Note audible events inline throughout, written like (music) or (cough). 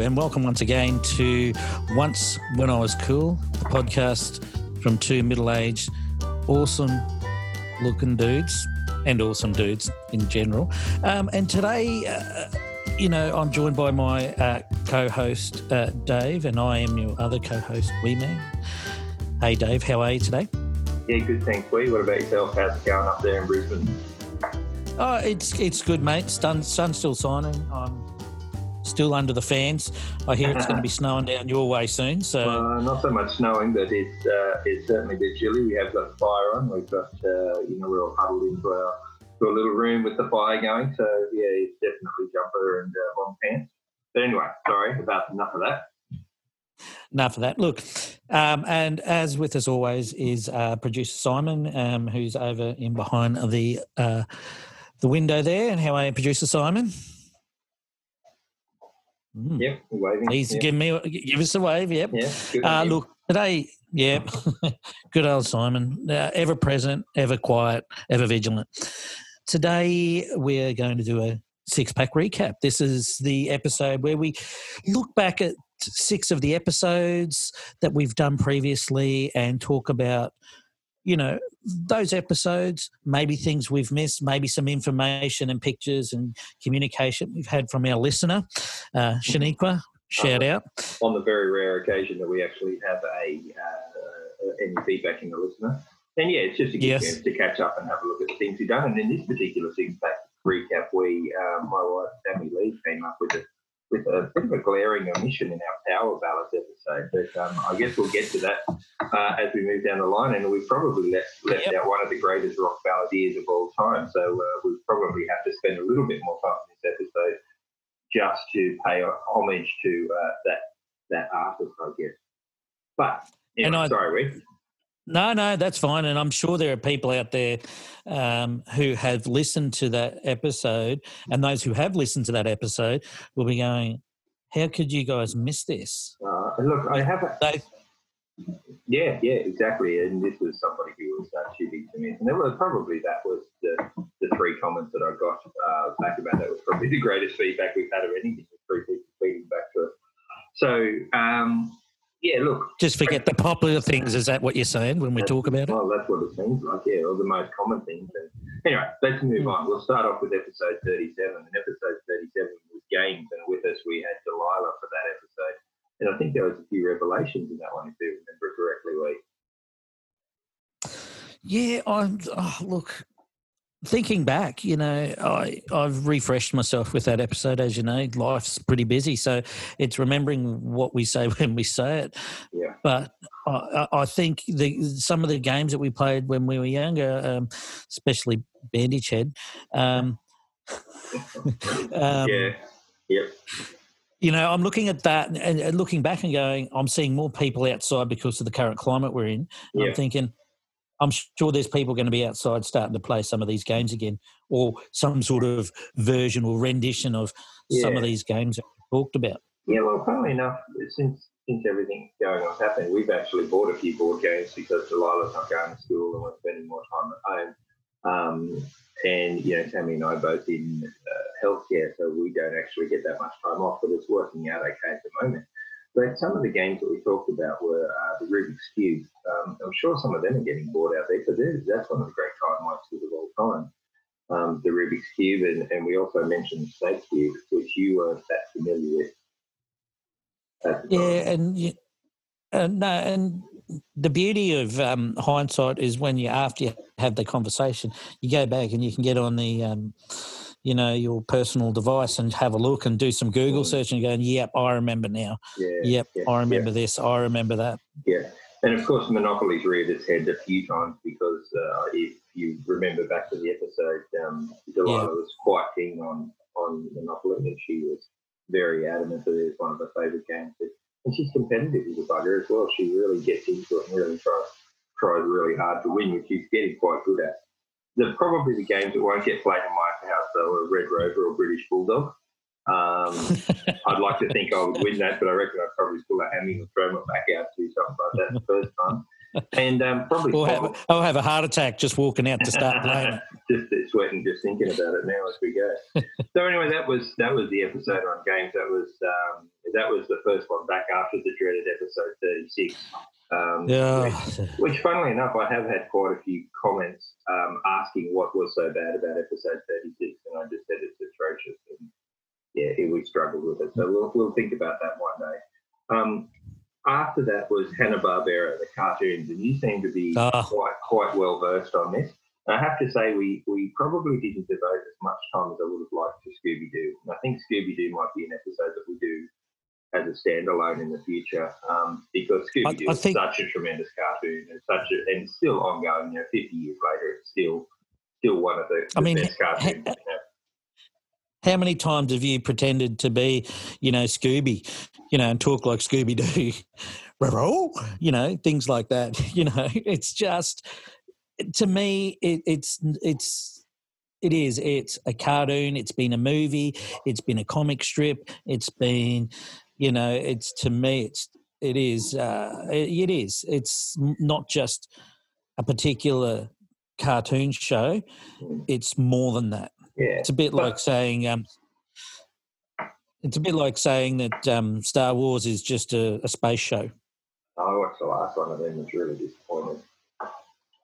and welcome once again to Once When I Was Cool, the podcast from two middle aged, awesome looking dudes and awesome dudes in general. Um, and today, uh, you know, I'm joined by my uh, co host, uh, Dave, and I am your other co host, Wee Man. Hey, Dave, how are you today? Yeah, good, thanks, Wee. What about yourself? How's it going up there in Brisbane? Oh, it's it's good, mate. Sun, sun's still shining. I'm still under the fans. I hear it's going to be (laughs) snowing down your way soon. So uh, not so much snowing, but it's uh, it's certainly a bit chilly. We have got fire on. We've got uh, you know we're all huddled into our to a little room with the fire going. So yeah, it's definitely jumper and uh, long pants. But anyway, sorry about enough of that. Enough of that. Look, um, and as with us always is uh, producer Simon, um, who's over in behind the uh, the window there. And how are you, producer Simon? Mm. Yep, waving. He's yep. giving me give us a wave. Yep. Yeah. Uh, look today. Yep. (laughs) good old Simon. Uh, ever present, ever quiet, ever vigilant. Today we're going to do a six pack recap. This is the episode where we look back at six of the episodes that we've done previously and talk about you know those episodes maybe things we've missed maybe some information and pictures and communication we've had from our listener uh, shaniqua shout out. On the very rare occasion that we actually have a uh, any feedback in the listener and yeah it's just a good yes. chance to catch up and have a look at the things we've done. And in this particular six pack recap we uh, my wife Tammy Lee came up with it with a bit of a glaring omission in our power ballads episode. But um, I guess we'll get to that uh, as we move down the line. And we've probably left, left yep. out one of the greatest rock balladeers of all time. So uh, we probably have to spend a little bit more time in this episode just to pay homage to uh, that that artist, I guess. But anyway, and I, sorry, Rick. No, no, that's fine. And I'm sure there are people out there um, who have listened to that episode, and those who have listened to that episode will be going, How could you guys miss this? Uh, look, I have a. They, yeah, yeah, exactly. And this was somebody who was uh, shooting to me. And there was probably that was the, the three comments that I got uh, back about that was probably the greatest feedback we've had of anything, three people feeding back to us. So, um, yeah, look. Just forget the popular things. Is that what you're saying when we talk about it? Well, that's what it seems like. Yeah, all the most common things. And anyway, let's move mm. on. We'll start off with episode 37. And episode 37 was games, and with us we had Delilah for that episode. And I think there was a few revelations in that one, if you remember correctly, Lee. Yeah, I'm. Oh, look, thinking back, you know, I I've refreshed myself with that episode. As you know, life's pretty busy, so it's remembering what we say (laughs) when we say it. Yeah. But I, I think the some of the games that we played when we were younger, um, especially Bandage Head. Um, (laughs) um, yeah. Yep. You know, I'm looking at that and, and, looking back and going, I'm seeing more people outside because of the current climate we're in. Yeah. I'm thinking, I'm sure there's people going to be outside starting to play some of these games again, or some sort of version or rendition of yeah. some of these games that we talked about. Yeah, well, funnily enough, since since everything going on's happened, we've actually bought a few board games because Delilah's not going to school and we're spending more time at home. Um, and you know, Tammy and I both in uh, healthcare, so we don't actually get that much time off, but it's working out okay at the moment. But some of the games that we talked about were uh, the Rubik's Cube. Um, I'm sure some of them are getting bought out there, but that's one of the great time wasters of all time. Um, the Rubik's Cube, and, and we also mentioned Snake Cube, which you weren't that familiar with. Yeah, and and no, and the beauty of um, hindsight is when you after you have the conversation, you go back and you can get on the um, you know, your personal device and have a look and do some Google mm. search and going, yep, I remember now. Yeah, yep, yeah, I remember yeah. this. I remember that. Yeah. And of course, Monopoly's reared its head a few times because uh, if you remember back to the episode, um, Delilah was quite keen on, on Monopoly and she was very adamant that it was one of her favourite games. And she's competitive as a bugger as well. She really gets into it and really tries, tries really hard to win, which she's getting quite good at the probably the games that won't get played in my house though are Red Rover or British Bulldog. Um, (laughs) I'd like to think I would win that, but I reckon I'd probably pull a hammy and throw my back out to something like that the first time. And um, probably we'll have, I'll have a heart attack just walking out to start playing (laughs) just sweating just thinking about it now as we go. (laughs) so anyway, that was that was the episode on games. That was um, that was the first one back after the dreaded episode 36. Um, yeah. Which, which, funnily enough, I have had quite a few comments um, asking what was so bad about episode 36, and I just said it's atrocious. And yeah, we struggled with it. So we'll, we'll think about that one day. Um, after that was Hanna Barbera, the cartoons, and you seem to be oh. quite quite well versed on this. And I have to say, we we probably didn't devote as much time as I would have liked to Scooby Doo. I think Scooby Doo might be an episode that we do as a standalone in the future um, because Scooby Doo is think, such a tremendous cartoon and such a, and still ongoing. You know, fifty years later, it's still still one of the, the I mean, best cartoons. Ha, how many times have you pretended to be, you know, Scooby, you know, and talk like Scooby Doo, (laughs) you know, things like that. (laughs) You know, it's just to me, it, it's it's it is. It's a cartoon. It's been a movie. It's been a comic strip. It's been, you know, it's to me, it's it is. Uh, it is. It's not just a particular cartoon show. It's more than that. Yeah. It's a bit but, like saying um, it's a bit like saying that um, Star Wars is just a, a, space show. I watched the last one of them. It's really disappointed.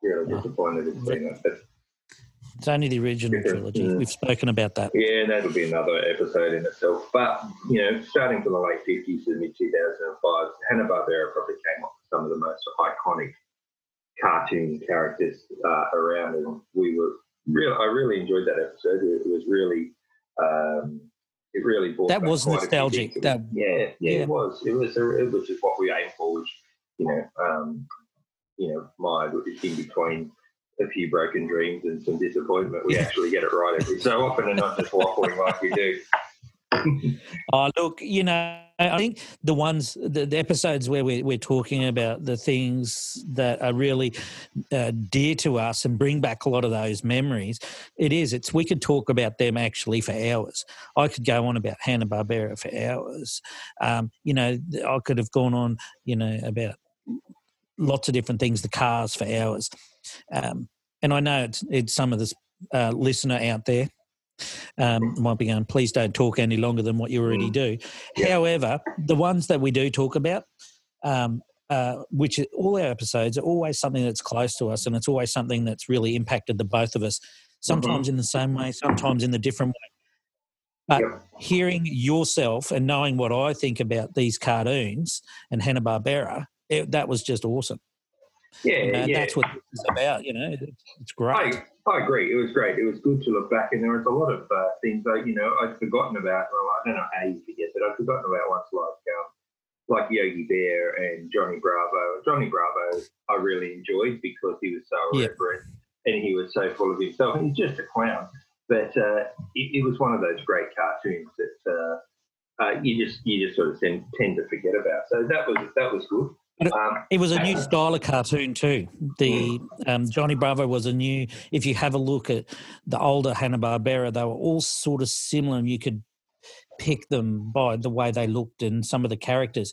Really disappointed in seeing it. It's only the original trilogy. We've spoken about that. Yeah, that'll be another episode in itself. But, you know, starting from the late 50s to mid 2005, Hanna-Barbera probably came up with some of the most iconic cartoon characters uh, around. And we were real. I really enjoyed that episode. It was really, um, it really brought that was nostalgic. That yeah, yeah, yeah, it was. It was. A, it was just what we aimed for. Which you know, um, you know, my in between a few broken dreams and some disappointment, we actually get it right every so often, and not just waffling like we do. (laughs) oh, look, you know, I think the ones, the, the, episodes where we're, we're talking about the things that are really uh, dear to us and bring back a lot of those memories, it is. It's we could talk about them actually for hours. I could go on about Hanna Barbera for hours. Um, you know, I could have gone on, you know, about lots of different things, the cars for hours. Um, and I know it's, it's some of this uh, listener out there um, might be going, please don't talk any longer than what you already mm. do. Yeah. However, the ones that we do talk about, um, uh, which all our episodes are always something that's close to us and it's always something that's really impacted the both of us, sometimes mm-hmm. in the same way, sometimes in the different way. But hearing yourself and knowing what I think about these cartoons and Hanna Barbera, that was just awesome. Yeah, yeah. That's what it's about. You know, it's great. I, I agree. It was great. It was good to look back, and there was a lot of uh, things that you know I'd forgotten about. Well, I don't know how you forget, but I'd forgotten about once like um, like Yogi Bear and Johnny Bravo. Johnny Bravo, I really enjoyed because he was so irreverent and he was so full of himself. He's just a clown, but uh, it, it, was one of those great cartoons that uh, uh, you just you just sort of tend, tend to forget about. So that was that was good. Um, it was a new style of cartoon too. The um, Johnny Bravo was a new. If you have a look at the older Hanna Barbera, they were all sort of similar. and You could pick them by the way they looked and some of the characters.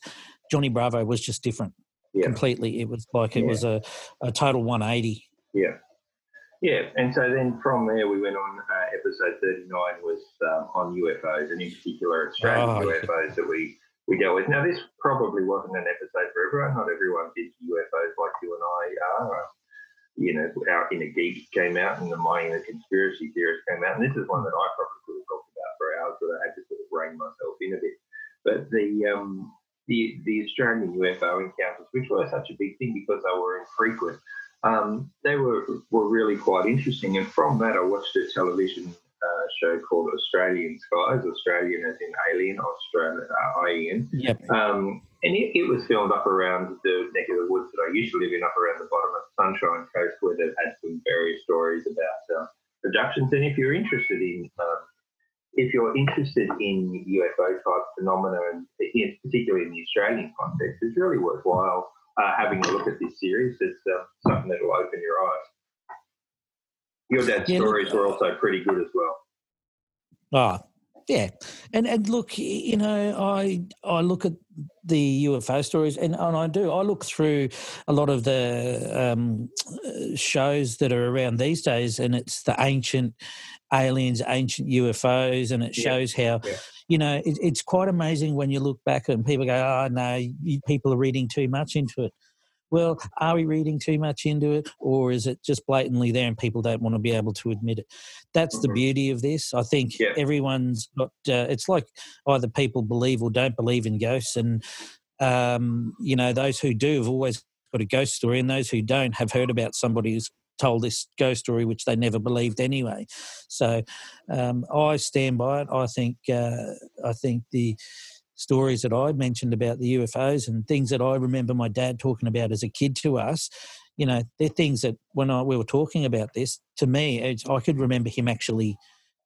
Johnny Bravo was just different yeah. completely. It was like it yeah. was a, a total 180. Yeah. Yeah, and so then from there we went on. Uh, episode thirty nine was um, on UFOs, and in particular Australian oh, UFOs that we we dealt with. Now, this probably wasn't an episode for everyone. Not everyone did UFOs like you and I are. You know, our inner geek came out and the mining the conspiracy theorists came out. And this is one that I probably could have talked about for hours, but I had to sort of rein myself in a bit. But the um, the the Australian UFO encounters, which were such a big thing because they were infrequent, um, they were were really quite interesting. And from that, I watched a television uh, show called Australien Skies, Australian as in alien, Australian, uh, alien. Yep. Um, and it, it, was filmed up around the neck of the woods that I used to live in, up around the bottom of the Sunshine Coast, where they've had some various stories about uh, abductions. And if you're interested in um, if you're interested in UFO type phenomena, and particularly in the Australian context, it's really worthwhile uh, having a look at this series. It's uh, something that will open your eyes. Your dad's stories were also pretty good as well. Ah, oh, yeah, and and look, you know, I I look at the UFO stories, and, and I do. I look through a lot of the um, shows that are around these days, and it's the ancient aliens, ancient UFOs, and it shows yeah. how. Yeah you know, it, it's quite amazing when you look back and people go, "Oh no, people are reading too much into it." Well, are we reading too much into it, or is it just blatantly there and people don't want to be able to admit it? That's mm-hmm. the beauty of this. I think yeah. everyone's got. Uh, it's like either people believe or don't believe in ghosts, and um, you know those who do have always got a ghost story, and those who don't have heard about somebody who's told this ghost story which they never believed anyway. So um, I stand by it. I think uh, I think the stories that I mentioned about the UFOs and things that I remember my dad talking about as a kid to us, you know, they're things that when I, we were talking about this, to me, I could remember him actually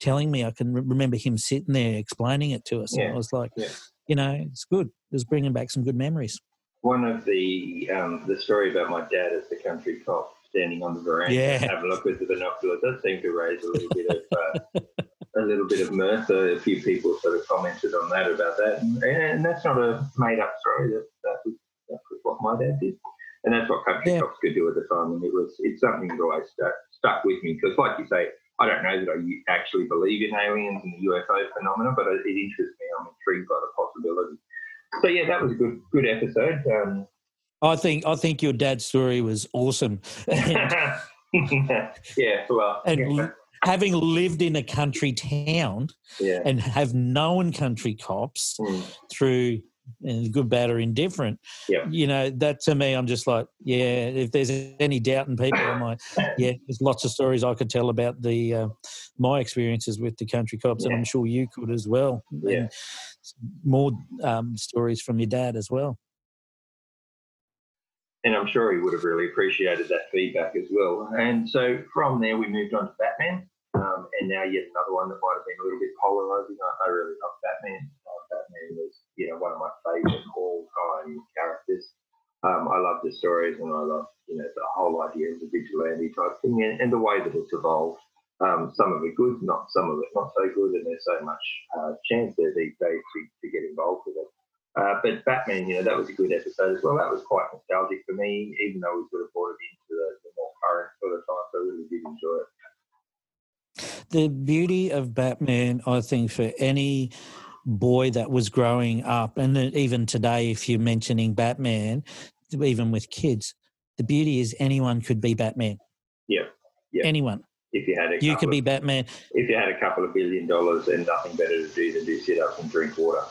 telling me. I can remember him sitting there explaining it to us. Yeah. And I was like, yeah. you know, it's good. It was bringing back some good memories. One of the um, the story about my dad as the country cop standing on the veranda yeah. having a look with the binocular does seem to raise a little bit of uh, (laughs) little bit of mirth. A few people sort of commented on that about that, and, and that's not a made up story. That that was, that was what my dad did, and that's what country yeah. cops could do at the time. And it was it's something that always stuck stuck with me because, like you say, I don't know that I actually believe in aliens and the UFO phenomenon, but it, it interests me. I'm intrigued by the possibility. So yeah, that was a good good episode. Um, I think I think your dad's story was awesome. (laughs) (laughs) yeah, well, and yeah. Having lived in a country town yeah. and have known country cops mm. through and good, bad, or indifferent. Yeah. You know, that to me, I'm just like, yeah. If there's any doubt in people, I'm like, (laughs) yeah. There's lots of stories I could tell about the uh, my experiences with the country cops, yeah. and I'm sure you could as well. Yeah. And more um, stories from your dad as well and I'm sure he would have really appreciated that feedback as well. And so from there, we moved on to Batman, um, and now yet another one that might have been a little bit polarizing. I, I really love Batman. Uh, Batman was, you know, one of my favourite all-time characters. Um, I love the stories, and I love, you know, the whole idea of the vigilante type thing, and, and the way that it's evolved. Um, some of it good, not some of it not so good, and there's so much uh, chance there these days to, to get involved with it. Uh, but Batman, you know, that was a good episode as well. That was quite nostalgic for me, even though we sort of brought it into the, the more current sort of time. So I really did enjoy it. The beauty of Batman, I think, for any boy that was growing up, and even today, if you're mentioning Batman, even with kids, the beauty is anyone could be Batman. Yeah. yeah. Anyone. If you had a you could be Batman. If you had a couple of billion dollars and nothing better to do than do sit ups and drink water.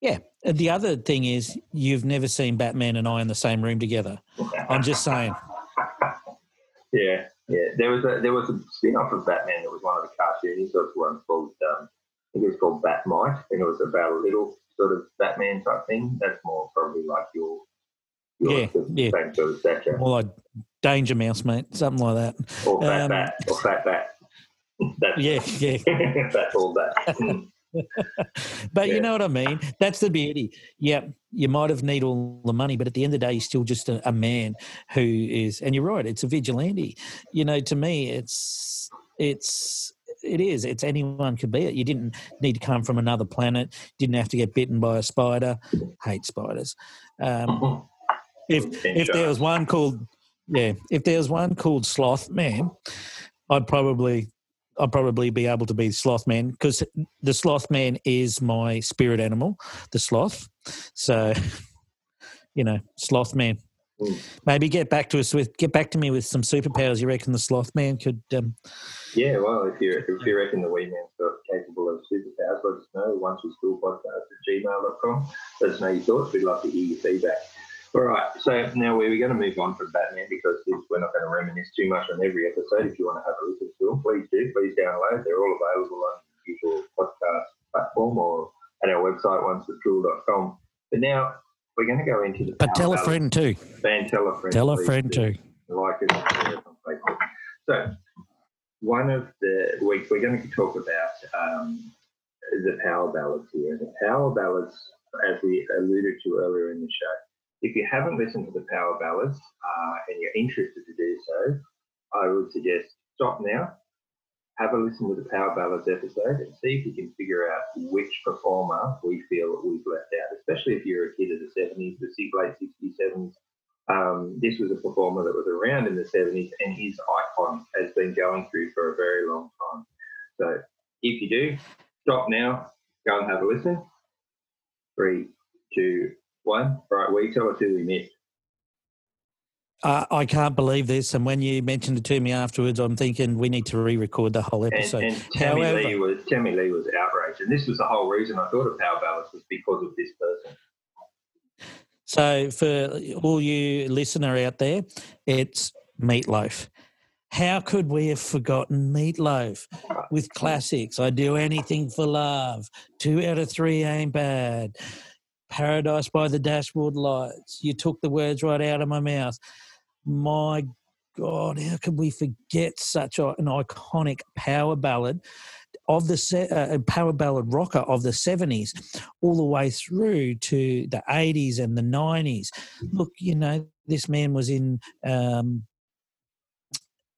Yeah. The other thing is, you've never seen Batman and I in the same room together. I'm just saying. There was a there was a spin off of Batman that was one of the cartoons. There was one called um, I think it was called Bat-Mite, and it was about a little sort of Batman type thing. That's more probably like your, your yeah, yeah. same sort of stature. More like Danger Mouse, mate, something like that. Or Fat um, Bat, or Fat Bat. (laughs) That's, yeah, yeah. (laughs) that's all that. (laughs) but yeah. you know what I mean? That's the beauty. Yeah, you might have need all the money, but at the end of the day, you're still just a, a man who is, and you're right, it's a vigilante. You know, to me, it's, it's, it is. It's anyone could be it. You didn't need to come from another planet. Didn't have to get bitten by a spider. Hate spiders. Um, if if there was one called yeah, if there was one called Sloth Man, I'd probably I'll probably be able to be sloth man because the sloth man is my spirit animal, the sloth. So, (laughs) you know, sloth man. Mm. Maybe get back to us with get back to me with some superpowers. You reckon the sloth man could? Um, yeah, well, if you if you reckon the wee man's capable of superpowers, let us know. Once we school podcast at gmail.com. Let us know your thoughts. We'd love to hear your feedback. All right, so now we're going to move on from Batman because this, we're not going to reminisce too much on every episode. If you want to have a listen to them, please do. Please download. They're all available on the usual podcast platform or at our website, oncewithjewel.com. But now we're going to go into the. But tell a friend too. And tell a friend. Tell a friend too. Like it. So, one of the weeks we're going to talk about um, the power ballads here. The power ballads, as we alluded to earlier in the show, if you haven't listened to the Power Ballads uh, and you're interested to do so, I would suggest stop now, have a listen to the Power Ballads episode, and see if you can figure out which performer we feel we've left out, especially if you're a kid of the 70s, the late 60s, 70s. Um, this was a performer that was around in the 70s, and his icon has been going through for a very long time. So if you do, stop now, go and have a listen. Three, two, one. Right, we tell us who we missed. Uh, I can't believe this. And when you mentioned it to me afterwards, I'm thinking we need to re-record the whole episode. And, and Tammy However, Lee was Tammy Lee was outraged, and this was the whole reason I thought of Power Ballads was because of this person. So, for all you listener out there, it's Meatloaf. How could we have forgotten Meatloaf with classics? I do anything for love. Two out of three ain't bad. Paradise by the Dashboard Lights. You took the words right out of my mouth. My God, how could we forget such an iconic power ballad of the uh, power ballad rocker of the 70s all the way through to the 80s and the 90s? Look, you know, this man was in um,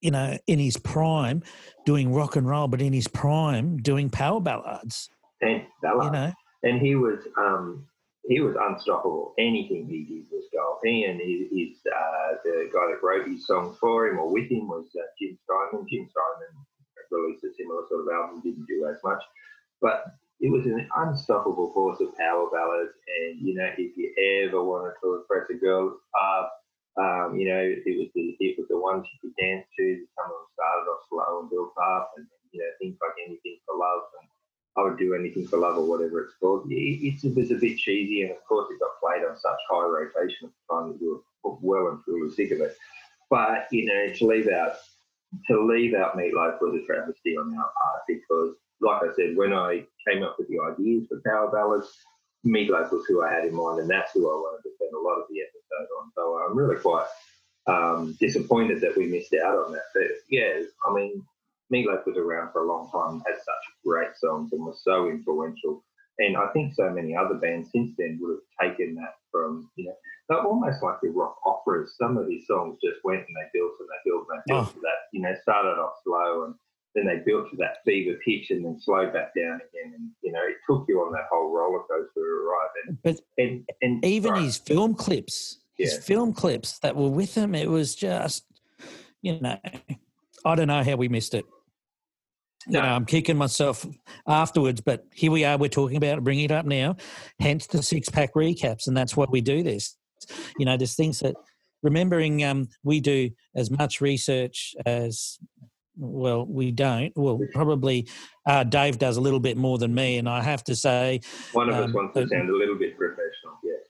you know, in his prime doing rock and roll, but in his prime doing power ballads. And ballad. You know, and he was um, he was unstoppable. Anything he did was gold. He and his, his uh, the guy that wrote his songs for him or with him was uh, Jim Steinman. Jim Steinman released a similar sort of album, didn't do as much, but it was an unstoppable force of power ballads. And you know, if you ever wanted to impress a girl, uh, um, you know, it was the it was the ones you could dance to. Some of them started off slow and built up, and you know things like anything for love and I would do anything for love or whatever it's called. It, it was a bit cheesy, and of course it got played on such high rotation at the time that you were well and truly sick of it. But you know, to leave out to leave out Meatloaf was a travesty on our part because, like I said, when I came up with the ideas for power ballads, Meatloaf was who I had in mind, and that's who I wanted to spend a lot of the episode on. So I'm really quite um, disappointed that we missed out on that. But yeah, I mean, Meatloaf was around for a long time, had such great songs, and was so influential. And I think so many other bands since then would have taken that from, you know, they're almost like the rock operas. Some of these songs just went and they built and they built and they built oh. to that, you know, started off slow and then they built to that fever pitch and then slowed back down again. And, you know, it took you on that whole roller coaster ride. And, but and, and even right. his film clips, his yeah. film clips that were with him, it was just, you know, I don't know how we missed it. No. You know, I'm kicking myself afterwards, but here we are. We're talking about bringing it up now. Hence the six pack recaps, and that's why we do this. You know, there's things that remembering um, we do as much research as well we don't well probably uh, dave does a little bit more than me and i have to say one of um, us wants to sound a little bit professional yes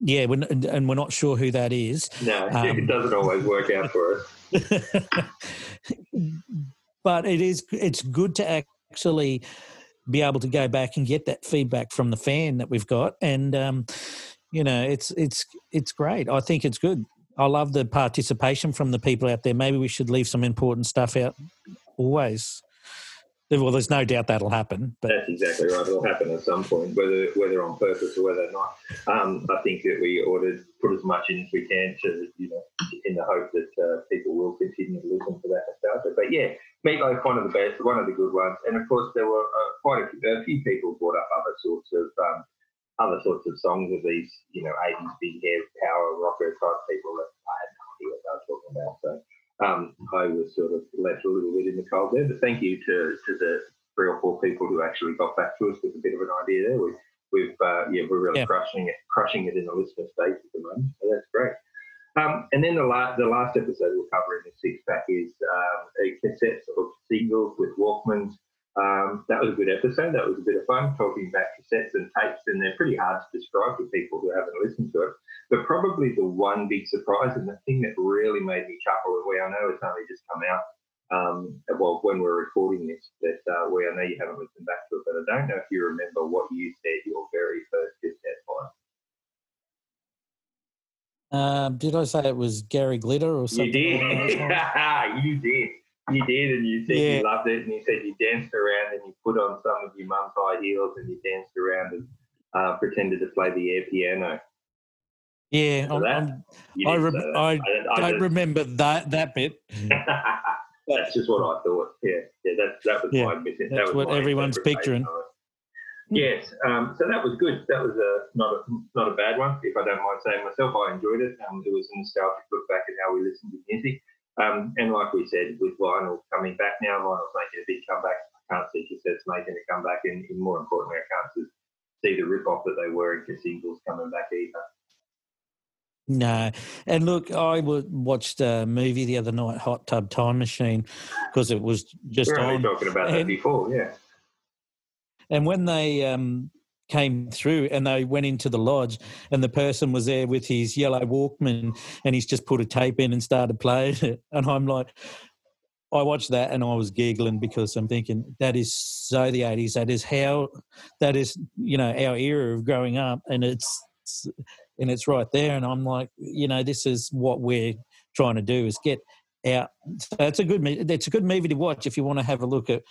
yeah we're, and we're not sure who that is no (laughs) um, it doesn't always work out for us (laughs) but it is it's good to actually be able to go back and get that feedback from the fan that we've got and um, you know it's it's it's great i think it's good I love the participation from the people out there. Maybe we should leave some important stuff out always. Well, there's no doubt that'll happen. But that's exactly right. It'll happen at some point, whether whether on purpose or whether not. Um, I think that we ought to put as much in as we can to, you know, in the hope that uh, people will continue to listen to that nostalgia. But yeah, Meatloaf, one of the best, one of the good ones, and of course there were uh, quite a few, a few, people brought up other sorts of um, other sorts of songs of these, you know, 80s big hair power rocker type people that I had no idea what they were talking about. So um, I was sort of left a little bit in the cold there. But thank you to, to the three or four people who actually got back to us with a bit of an idea there. We, we've, uh, yeah, we're really yeah. crushing it, crushing it in the listener space at the moment. So that's great. Um, and then the last, the last episode we'll cover in the six pack is um, a cassette of singles with Walkmans um, that was a good episode. That was a bit of fun talking about cassettes and tapes, and they're pretty hard to describe to people who haven't listened to it. But probably the one big surprise and the thing that really made me chuckle, and we I know it's only just come out, um, well, when we're recording this, that uh, we I know you haven't listened back to it, but I don't know if you remember what you said your very first cassette. Um, did I say it was Gary Glitter or something? You did. (laughs) you did you did, and you said yeah. you loved it, and you said you danced around and you put on some of your mum's high heels and you danced around and uh, pretended to play the air piano. Yeah, I'm, I'm, i re- I, I, I, don't remember that that bit. (laughs) that's just what I thought. Yeah, yeah, that that was yeah, my. That's that what everyone's picturing. Yes, um, so that was good. That was a not a not a bad one. If I don't mind saying myself, I enjoyed it. Um, it was a nostalgic look back at how we listened to music. Um, and like we said, with vinyl coming back now, vinyl's making a big comeback. I can't see cassettes making a comeback, and, and more importantly, I can't see the rip off that they were in singles coming back either. No, and look, I watched a movie the other night, Hot Tub Time Machine, because it was just we were on. talking about and, that before, yeah. And when they um, came through and they went into the lodge and the person was there with his yellow Walkman and he's just put a tape in and started playing (laughs) it. And I'm like, I watched that and I was giggling because I'm thinking that is so the 80s. That is how, that is, you know, our era of growing up and it's, and it's right there. And I'm like, you know, this is what we're trying to do is get out. So it's a good, it's a good movie to watch if you want to have a look at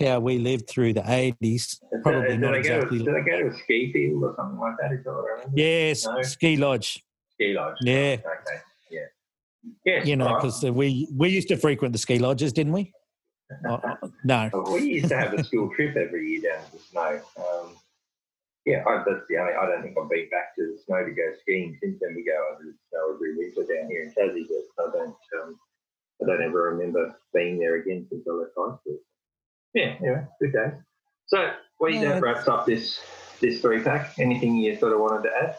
how we lived through the 80s. Probably did not I exactly. To, did I go to a ski field or something like that? Is that yes, no? ski lodge. Ski lodge. Yeah. Okay. Yeah. Yes, you know, because right. we we used to frequent the ski lodges, didn't we? uh, (laughs) no. we used to have a school (laughs) trip every year down to the snow. Um, yeah, I, that's the only. I don't think I've been back to the snow to go skiing since then. We go over the snow every winter down here in Tassie, but I don't. Um, I don't ever remember being there again since I left high school yeah, anyway, good days. So, well, yeah. that wraps up this this three pack. Anything you sort of wanted to add?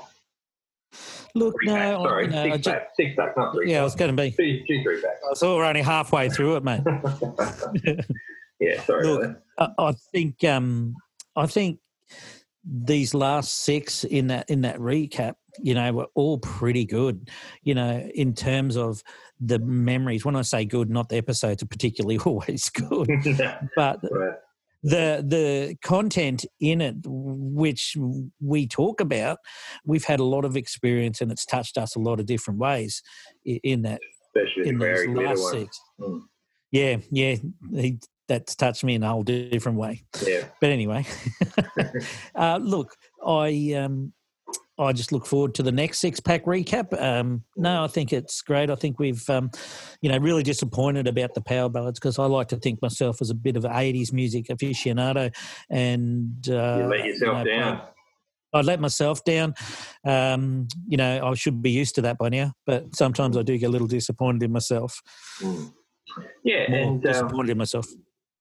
Look, three no, pack, sorry, no, six, pack, six pack, not three. Yeah, I was going to be two, two three packs. I thought we're only halfway through it, mate. (laughs) yeah, sorry. Look, I, I think um, I think these last six in that in that recap, you know, were all pretty good. You know, in terms of the memories. When I say good, not the episodes are particularly (laughs) always good, (laughs) but right. the the content in it, which we talk about, we've had a lot of experience, and it's touched us a lot of different ways in that. Especially in those last six. Mm. Yeah, yeah, he, that's touched me in a whole different way. Yeah. But anyway, (laughs) uh, look, I um, I just look forward to the next six pack recap. Um, no, I think it's great. I think we've, um, you know, really disappointed about the power ballads because I like to think myself as a bit of an 80s music aficionado. And uh, you let yourself you know, down. I let myself down. Um, you know, I should be used to that by now, but sometimes I do get a little disappointed in myself. Mm. Yeah, More and um, disappointed in myself.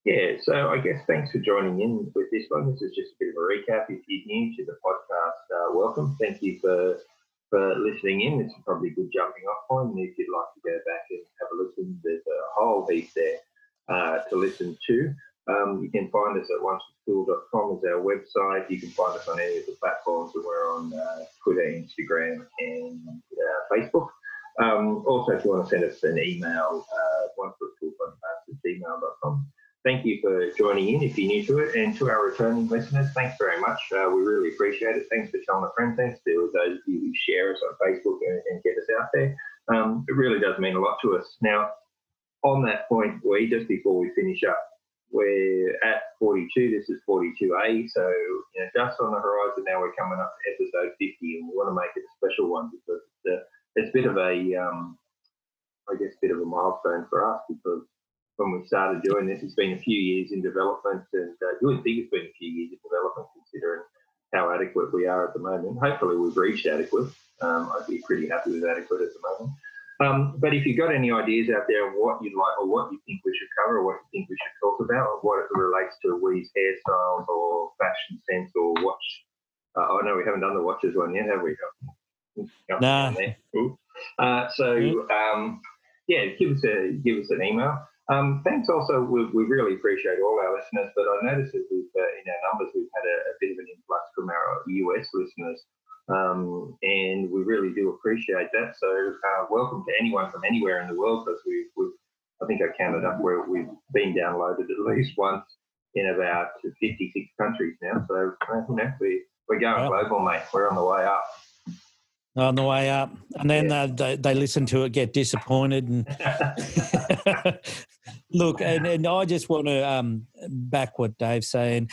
Yeah, so I guess thanks for joining in with this one. This is just a bit of a recap. If you're new to the podcast, uh, welcome. Thank you for for listening in. It's probably a good jumping off point. And if you'd like to go back and have a listen, there's a whole heap there uh, to listen to. Um, you can find us at onceforschool.com as our website. You can find us on any of the platforms, and we're on uh, Twitter, Instagram, and uh, Facebook. Um, also, if you want to send us an email, uh, at gmail.com thank you for joining in if you're new to it. And to our returning listeners, thanks very much. Uh, we really appreciate it. Thanks for telling a friend. Thanks to those of you who share us on Facebook and, and get us out there. Um, it really does mean a lot to us. Now, on that point, we just before we finish up, we're at 42. This is 42A. So, you know, just on the horizon now, we're coming up to episode 50, and we want to make it a special one because it's a, it's a bit of a, um, I guess, bit of a milestone for us because when we started doing this. It's been a few years in development, and uh, you would think it's been a few years in development considering how adequate we are at the moment. Hopefully, we've reached adequate. Um, I'd be pretty happy with adequate at the moment. Um, but if you've got any ideas out there of what you'd like or what you think we should cover or what you think we should talk about or what it relates to Wee's hairstyles or fashion sense or watch. Uh, I know we haven't done the watches one yet, have we? No. Nah. Uh, so, um, yeah, give us a give us an email. Um, thanks also, we, we, really appreciate all our listeners, but I noticed that we've, uh, in our numbers, we've had a, a, bit of an influx from our US listeners, um, and we really do appreciate that. So, uh, welcome to anyone from anywhere in the world, because we, we've, I think I counted up where we've been downloaded at least once in about 56 countries now. So, uh, you know, we, we're going global, mate. We're on the way up on the way up, and then yeah. they, they listen to it, get disappointed, and (laughs) look. And, and I just want to um, back what Dave's saying.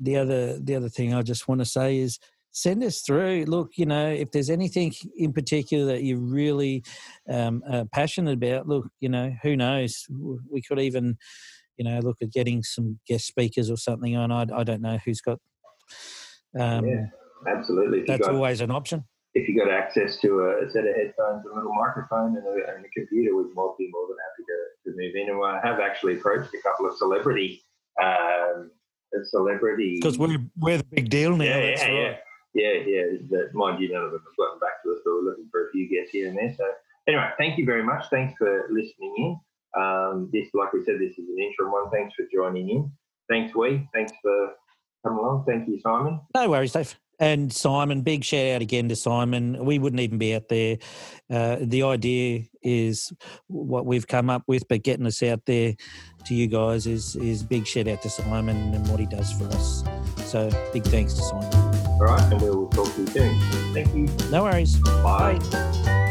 The other the other thing I just want to say is send us through. Look, you know, if there's anything in particular that you're really um, uh, passionate about, look, you know, who knows? We could even, you know, look at getting some guest speakers or something on. I, I don't know who's got. Um, yeah, absolutely. That's always an option if you got access to a set of headphones, a little microphone, and a, and a computer, we'd more be more than happy to, to move in. And I have actually approached a couple of celebrity um, celebrity. Because we're, we're the big deal now. Yeah, yeah, right. yeah, yeah, yeah. That, mind you, none of them have gotten back to us, but we're looking for a few guests here and there. So anyway, thank you very much. Thanks for listening in. Um, this, like we said, this is an interim one. Thanks for joining in. Thanks, Wee. Thanks for coming along. Thank you, Simon. No worries, Dave. And Simon, big shout out again to Simon. We wouldn't even be out there. Uh, the idea is what we've come up with, but getting us out there to you guys is is big shout out to Simon and what he does for us. So big thanks to Simon. All right, and we will talk to you soon. Thank you. No worries. Bye. Bye.